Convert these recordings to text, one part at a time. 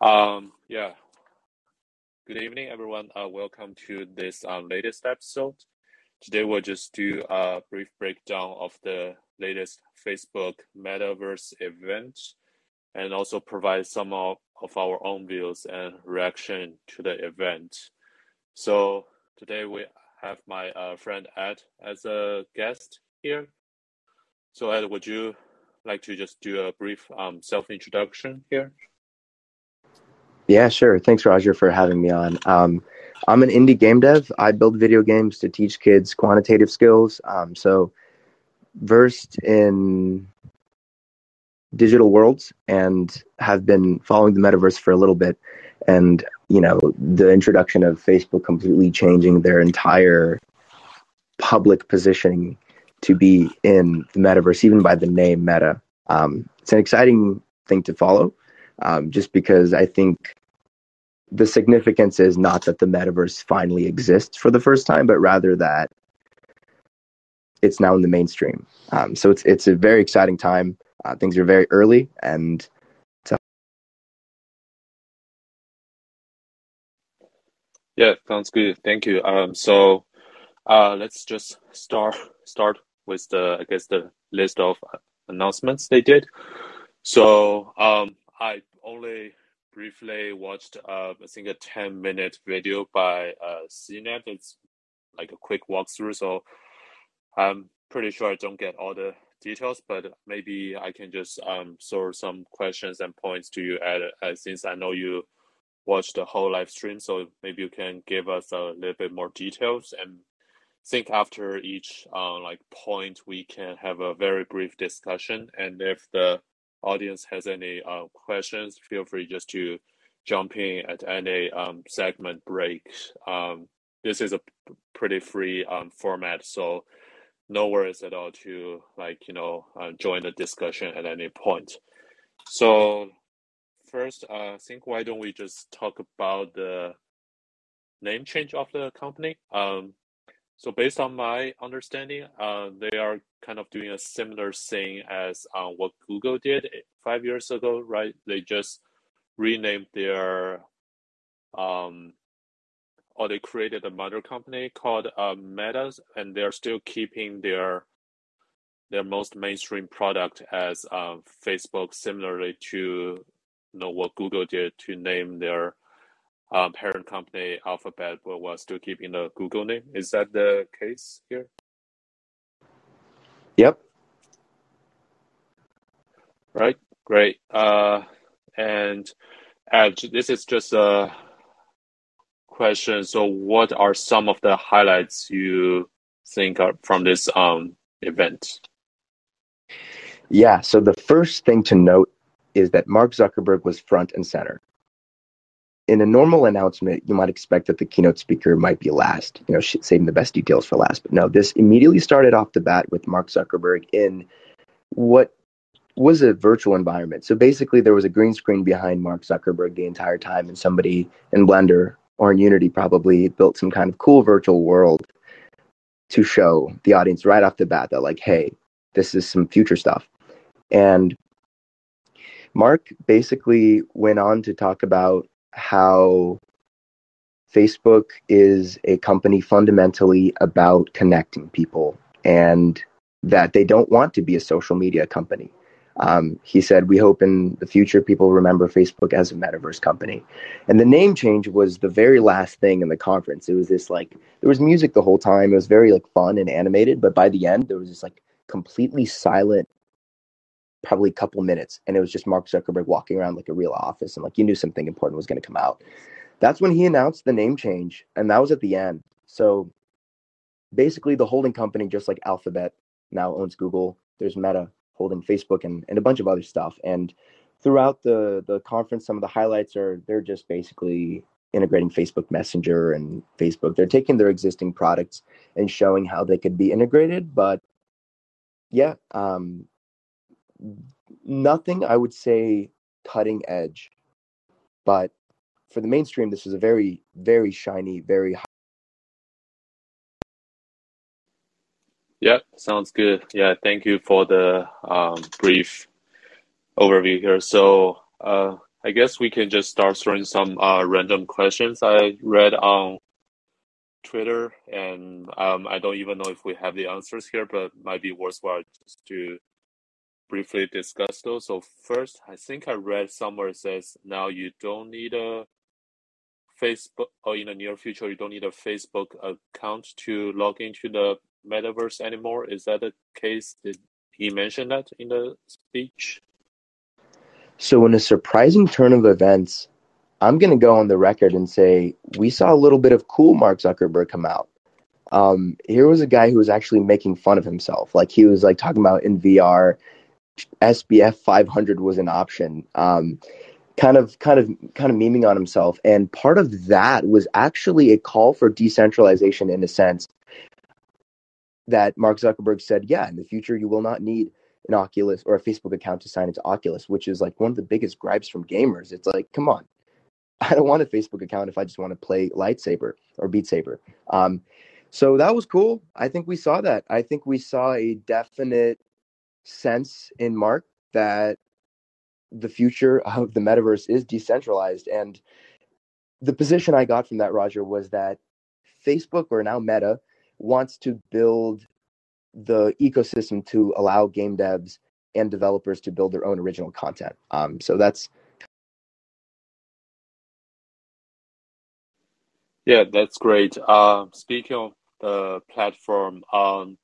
Um, yeah. Good evening, everyone. Uh, welcome to this uh, latest episode. Today we'll just do a brief breakdown of the latest Facebook Metaverse event and also provide some of, of our own views and reaction to the event. So today we have my uh, friend Ed as a guest here. So Ed, would you like to just do a brief um, self-introduction here? Yeah, sure. Thanks, Roger, for having me on. Um, I'm an indie game dev. I build video games to teach kids quantitative skills. Um, so, versed in digital worlds and have been following the metaverse for a little bit. And, you know, the introduction of Facebook completely changing their entire public positioning to be in the metaverse, even by the name Meta. Um, it's an exciting thing to follow um, just because I think the significance is not that the metaverse finally exists for the first time, but rather that it's now in the mainstream. Um, so it's it's a very exciting time. Uh, things are very early, and yeah, sounds good. Thank you. Um, so uh, let's just start start with the I guess the list of announcements they did. So um, I only briefly watched uh, I think a 10 minute video by uh, CNET. It's like a quick walkthrough, so I'm pretty sure I don't get all the details, but maybe I can just um, throw some questions and points to you at uh, since I know you watched the whole live stream, so maybe you can give us a little bit more details and think after each uh, like point we can have a very brief discussion and if the audience has any uh, questions, feel free just to jump in at any um, segment break. Um, this is a pretty free um, format, so no worries at all to like you know uh, join the discussion at any point. So first, uh, I think why don't we just talk about the name change of the company? Um, so based on my understanding, uh, they are kind of doing a similar thing as uh, what Google did five years ago, right? They just renamed their, um, or they created a mother company called uh, Metas, and they're still keeping their their most mainstream product as uh, Facebook, similarly to you know what Google did to name their um, parent company Alphabet, but was still keeping the Google name. Is that the case here? Yep. Right. Great. Uh, and Ed, this is just a question. So, what are some of the highlights you think are from this um, event? Yeah. So the first thing to note is that Mark Zuckerberg was front and center in a normal announcement, you might expect that the keynote speaker might be last, you know, saving the best details for last. But no, this immediately started off the bat with Mark Zuckerberg in what was a virtual environment. So basically, there was a green screen behind Mark Zuckerberg the entire time, and somebody in Blender or in Unity probably built some kind of cool virtual world to show the audience right off the bat that, like, hey, this is some future stuff. And Mark basically went on to talk about how Facebook is a company fundamentally about connecting people and that they don't want to be a social media company. Um, he said, We hope in the future people remember Facebook as a metaverse company. And the name change was the very last thing in the conference. It was this like, there was music the whole time. It was very like fun and animated. But by the end, there was this like completely silent probably a couple minutes and it was just Mark Zuckerberg walking around like a real office and like you knew something important was going to come out. That's when he announced the name change and that was at the end. So basically the holding company just like Alphabet now owns Google. There's Meta holding Facebook and, and a bunch of other stuff. And throughout the the conference some of the highlights are they're just basically integrating Facebook Messenger and Facebook. They're taking their existing products and showing how they could be integrated, but yeah, um, nothing I would say cutting edge, but for the mainstream, this is a very, very shiny, very. High- yeah, sounds good. Yeah, thank you for the um, brief overview here. So, uh, I guess we can just start throwing some uh, random questions I read on Twitter, and um, I don't even know if we have the answers here, but might be worthwhile just to briefly discuss those. So first, I think I read somewhere it says now you don't need a Facebook, or in the near future you don't need a Facebook account to log into the metaverse anymore. Is that the case? Did he mention that in the speech? So, in a surprising turn of events, I'm going to go on the record and say we saw a little bit of cool Mark Zuckerberg come out. Um, here was a guy who was actually making fun of himself. Like he was like talking about in VR, SPF 500 was an option. Um, kind of, kind of, kind of memeing on himself. And part of that was actually a call for decentralization in a sense that Mark Zuckerberg said, yeah, in the future you will not need an Oculus or a Facebook account to sign into Oculus, which is like one of the biggest gripes from gamers. It's like, come on, I don't want a Facebook account if I just want to play Lightsaber or Beat Saber. Um, so that was cool. I think we saw that. I think we saw a definite sense in Mark that the future of the metaverse is decentralized. And the position I got from that, Roger, was that Facebook or now Meta wants to build the ecosystem to allow game devs and developers to build their own original content. Um, so that's yeah, that's great. Uh, speaking of the platform, um,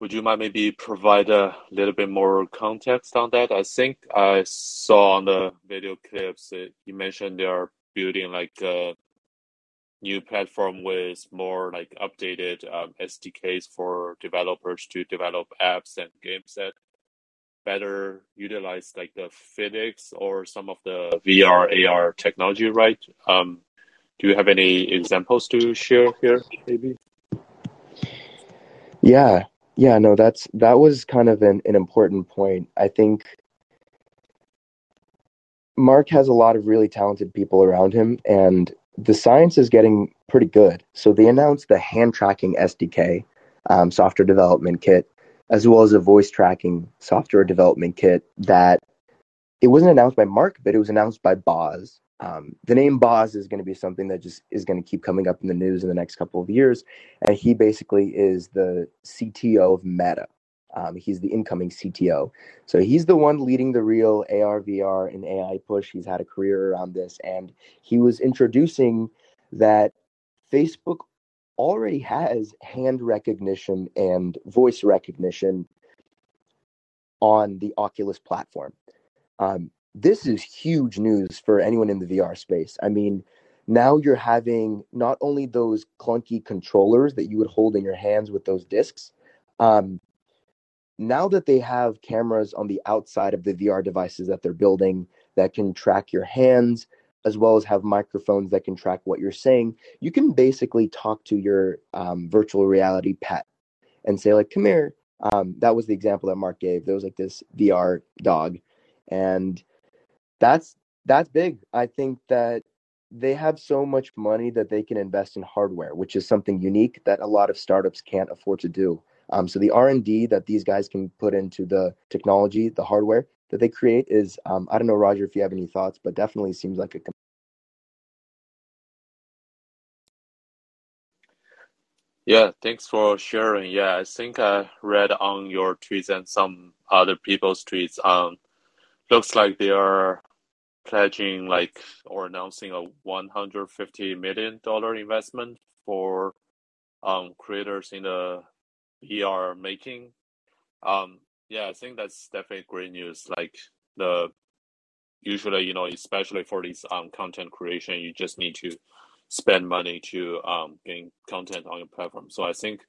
would you mind maybe provide a little bit more context on that? I think I saw on the video clips you mentioned they are building like a new platform with more like updated um, SDKs for developers to develop apps and games that better utilize like the physics or some of the VR AR technology, right? Um, do you have any examples to share here, maybe? Yeah, yeah, no, that's that was kind of an, an important point. I think Mark has a lot of really talented people around him, and the science is getting pretty good. So they announced the hand tracking SDK um, software development kit, as well as a voice tracking software development kit that it wasn't announced by Mark, but it was announced by Boz. Um, the name Boz is going to be something that just is going to keep coming up in the news in the next couple of years. And he basically is the CTO of Meta. Um, he's the incoming CTO. So he's the one leading the real AR, VR, and AI push. He's had a career around this. And he was introducing that Facebook already has hand recognition and voice recognition on the Oculus platform. Um, this is huge news for anyone in the VR space. I mean, now you're having not only those clunky controllers that you would hold in your hands with those discs, um, now that they have cameras on the outside of the VR devices that they're building that can track your hands, as well as have microphones that can track what you're saying, you can basically talk to your um, virtual reality pet and say, like, come here. Um, that was the example that Mark gave. There was like this VR dog. And that's that's big. I think that they have so much money that they can invest in hardware, which is something unique that a lot of startups can't afford to do. Um, so the R and D that these guys can put into the technology, the hardware that they create is, um, I don't know, Roger, if you have any thoughts, but definitely seems like a. Yeah, thanks for sharing. Yeah, I think I read on your tweets and some other people's tweets. Um, looks like they are pledging like or announcing a 150 million dollar investment for um, creators in the VR making. Um, yeah, I think that's definitely great news. Like the usually, you know, especially for these um content creation, you just need to spend money to um gain content on your platform. So I think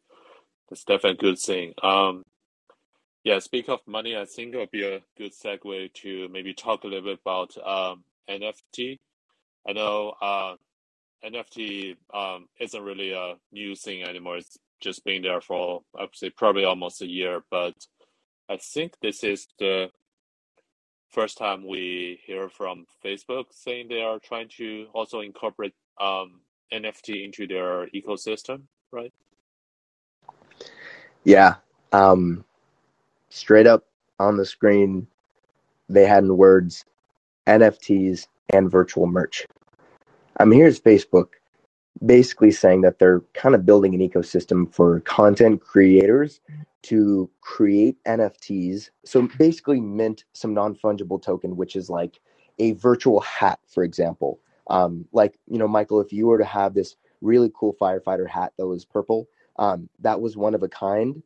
that's definitely a good thing. Um, yeah, speak of money, I think it'll be a good segue to maybe talk a little bit about um, NFT. I know uh, NFT um, isn't really a new thing anymore. It's just been there for, I would say, probably almost a year. But I think this is the first time we hear from Facebook saying they are trying to also incorporate um, NFT into their ecosystem, right? Yeah. Um, straight up on the screen, they had in words NFTs, and virtual merch. I mean, here's Facebook basically saying that they're kind of building an ecosystem for content creators to create NFTs. So basically, mint some non fungible token, which is like a virtual hat, for example. Um, like, you know, Michael, if you were to have this really cool firefighter hat that was purple, um, that was one of a kind.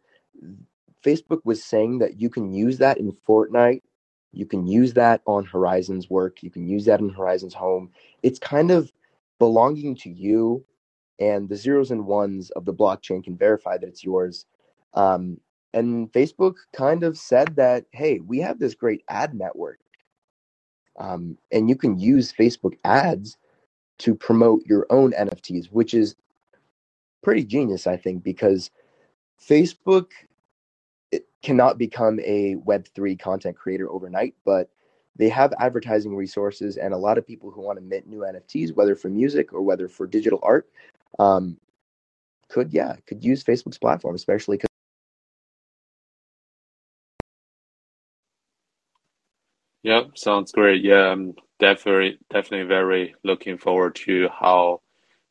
Facebook was saying that you can use that in Fortnite. You can use that on Horizon's work. You can use that in Horizon's home. It's kind of belonging to you, and the zeros and ones of the blockchain can verify that it's yours. Um, and Facebook kind of said that, hey, we have this great ad network. Um, and you can use Facebook ads to promote your own NFTs, which is pretty genius, I think, because Facebook cannot become a Web3 content creator overnight, but they have advertising resources and a lot of people who want to mint new NFTs, whether for music or whether for digital art, um, could, yeah, could use Facebook's platform, especially because Yeah, sounds great. Yeah, I'm definitely definitely very looking forward to how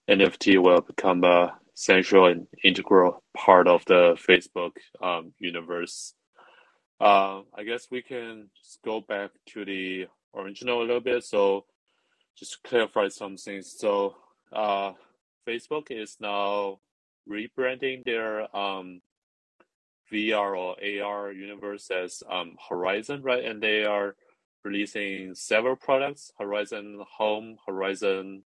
NFT will become a central and integral part of the Facebook um, universe. Uh, I guess we can just go back to the original a little bit. So, just to clarify some things. So, uh, Facebook is now rebranding their um, VR or AR universe as um, Horizon, right? And they are releasing several products Horizon Home, Horizon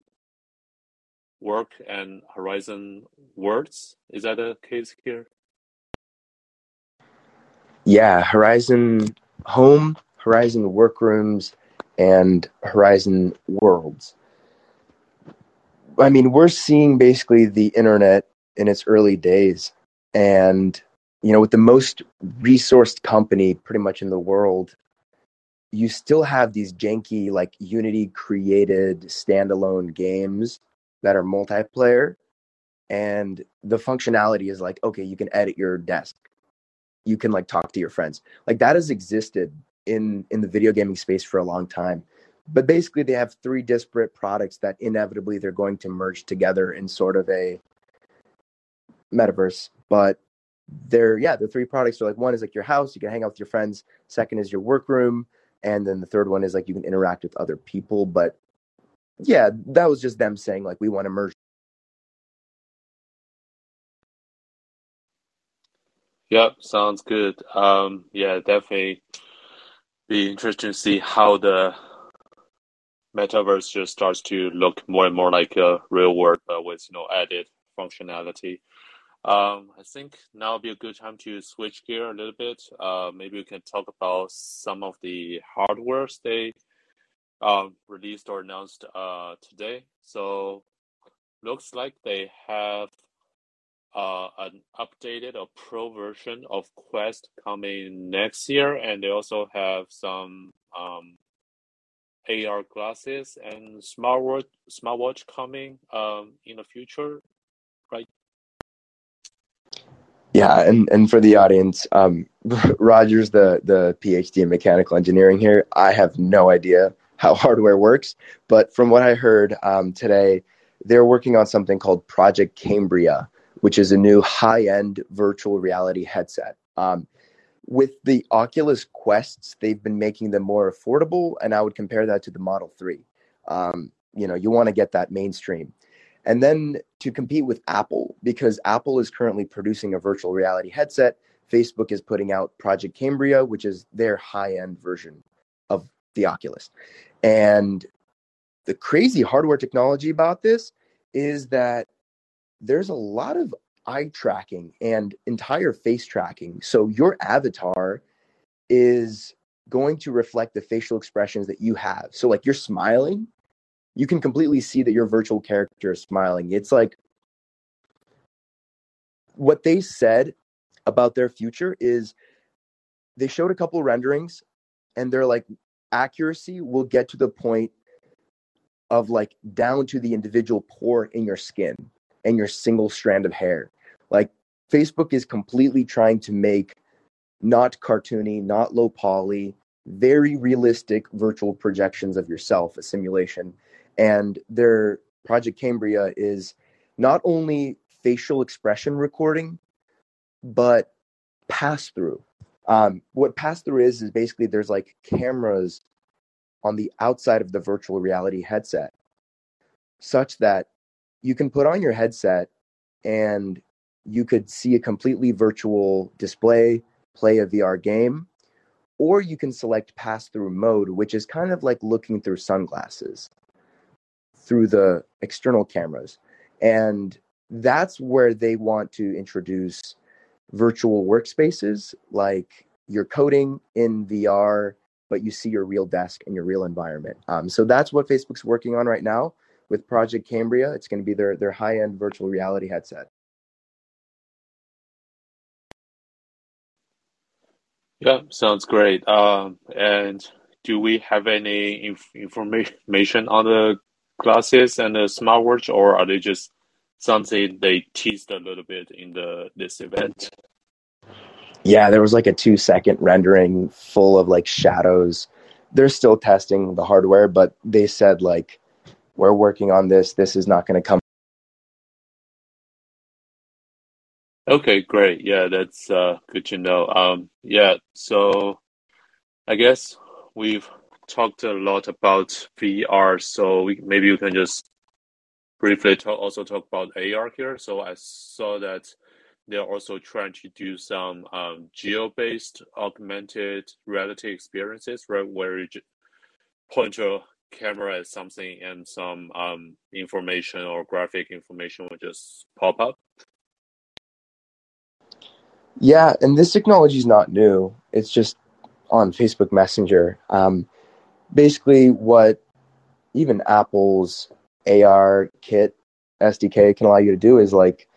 Work, and Horizon Worlds. Is that the case here? Yeah, Horizon Home, Horizon Workrooms, and Horizon Worlds. I mean, we're seeing basically the internet in its early days. And, you know, with the most resourced company pretty much in the world you still have these janky like unity created standalone games that are multiplayer and the functionality is like okay you can edit your desk. You can like talk to your friends. Like that has existed in in the video gaming space for a long time. But basically they have three disparate products that inevitably they're going to merge together in sort of a metaverse. But they're yeah the three products are like one is like your house you can hang out with your friends. Second is your workroom. And then the third one is like you can interact with other people. But yeah that was just them saying like we want to merge Yep, sounds good. Um, yeah, definitely be interesting to see how the metaverse just starts to look more and more like a real world, but with you know added functionality. Um, I think now would be a good time to switch gear a little bit. Uh, maybe we can talk about some of the hardwares they um, released or announced uh, today. So looks like they have uh, an updated or pro version of Quest coming next year, and they also have some um, AR glasses and smartwatch smartwatch coming um, in the future, right? Yeah, and, and for the audience, um, Roger's the the PhD in mechanical engineering here. I have no idea how hardware works, but from what I heard um, today, they're working on something called Project Cambria, which is a new high-end virtual reality headset. Um, with the Oculus Quests, they've been making them more affordable, and I would compare that to the Model Three. Um, you know, you want to get that mainstream and then to compete with Apple, because Apple is currently producing a virtual reality headset, Facebook is putting out Project Cambria, which is their high end version the Oculus. And the crazy hardware technology about this is that there's a lot of eye tracking and entire face tracking. So your avatar is going to reflect the facial expressions that you have. So, like, you're smiling, you can completely see that your virtual character is smiling. It's like what they said about their future is they showed a couple renderings and they're like accuracy will get to the point of like down to the individual pore in your skin and your single strand of hair. Like Facebook is completely trying to make not cartoony, not low poly, very realistic virtual projections of yourself, a simulation. And their Project Cambria is not only facial expression recording, but pass through. Um, what pass through is is basically there's like cameras on the outside of the virtual reality headset, such that you can put on your headset and you could see a completely virtual display, play a VR game, or you can select pass through mode, which is kind of like looking through sunglasses through the external cameras. And that's where they want to introduce virtual workspaces like you're coding in VR, but you see your real desk and your real environment. Um, so that's what Facebook's working on right now with Project Cambria. It's going to be their, their high end virtual reality headset. Yeah, sounds great. Um, and do we have any inf information on the glasses and the smartwatch, or are they just something they teased a little bit in the this event? Yeah, there was like a two second rendering full of like shadows. They're still testing the hardware, but they said like we're working on this. This is not going to come Okay, great. Yeah, that's uh, good to know. Um, yeah, so I guess we've talked a lot about VR, so we maybe you can just briefly talk, also talk about AR here. So I saw that they're also trying to do some um, geo-based augmented reality experiences, right, where you point your camera at something and some um, information or graphic information will just pop up. Yeah, and this technology is not new. It's just on Facebook Messenger. Um, basically, what even Apple's AR kit SDK can allow you to do is like,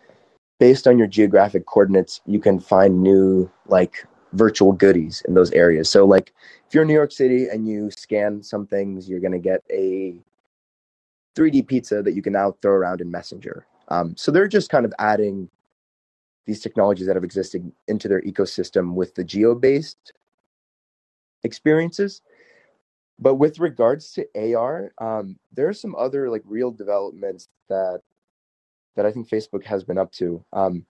based on your geographic coordinates, you can find new like virtual goodies in those areas. So, like, if you're in New York City and you scan some things, you're to get a 3D pizza that you can now throw around in Messenger. Um, so they're just kind of adding these technologies that have existed into their ecosystem with the geo-based experiences. But with regards to AR, um, there are some other like real developments that that I think Facebook has been up to. Um,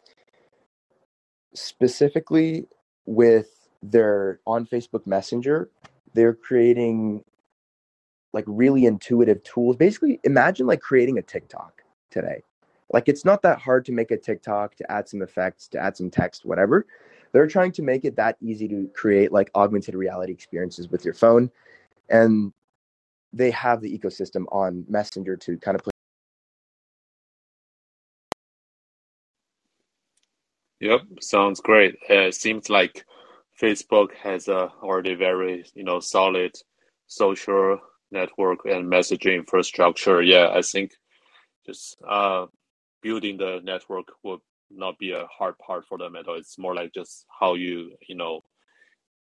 specifically with their on Facebook Messenger, they're creating like really intuitive tools. Basically, imagine like creating a TikTok today. Like it's not that hard to make a TikTok, to add some effects, to add some text, whatever. They're trying to make it that easy to create like augmented reality experiences with your phone. And they have the ecosystem on Messenger to kind of put Yep, sounds great. Uh, seems like Facebook has a already very, you know, solid social network and messaging infrastructure. Yeah, I think just uh, building the network would not be a hard part for them at all. It's more like just how you you know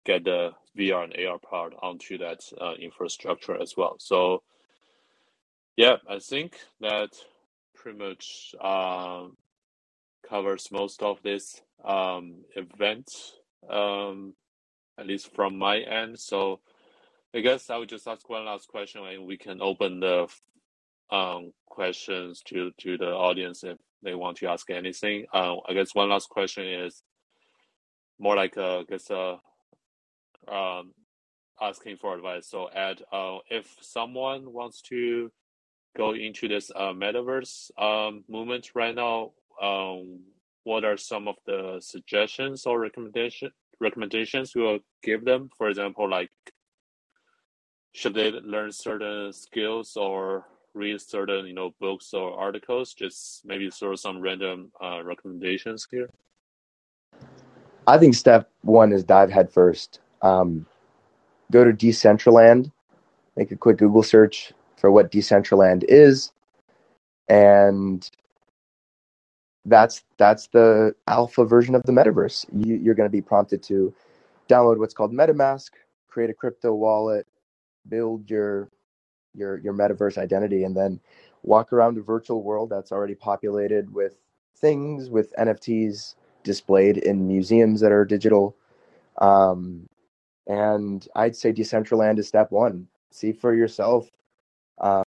get the VR and AR part onto that uh, infrastructure as well. So yeah, I think that pretty much um, covers most of this um, event, um, at least from my end. So I guess I would just ask one last question, and we can open the um, questions to to the audience if they want to ask anything. Uh, I guess one last question is more like a, I guess uh, um, asking for advice. So, Ed, uh, if someone wants to go into this uh, metaverse um, movement right now, um, what are some of the suggestions or recommendation recommendations you will give them? For example, like should they learn certain skills or read certain you know books or articles just maybe throw some random uh, recommendations here i think step one is dive headfirst um, go to decentraland. Make a quick google search for what decentraland is. And that's that's the alpha version of the metaverse. You, you're going to be prompted to download what's called metamask create a crypto wallet build your your your metaverse identity and then walk around a virtual world that's already populated with things with NFTs displayed in museums that are digital. Um, And I'd say Decentraland is step one. See for yourself. Um,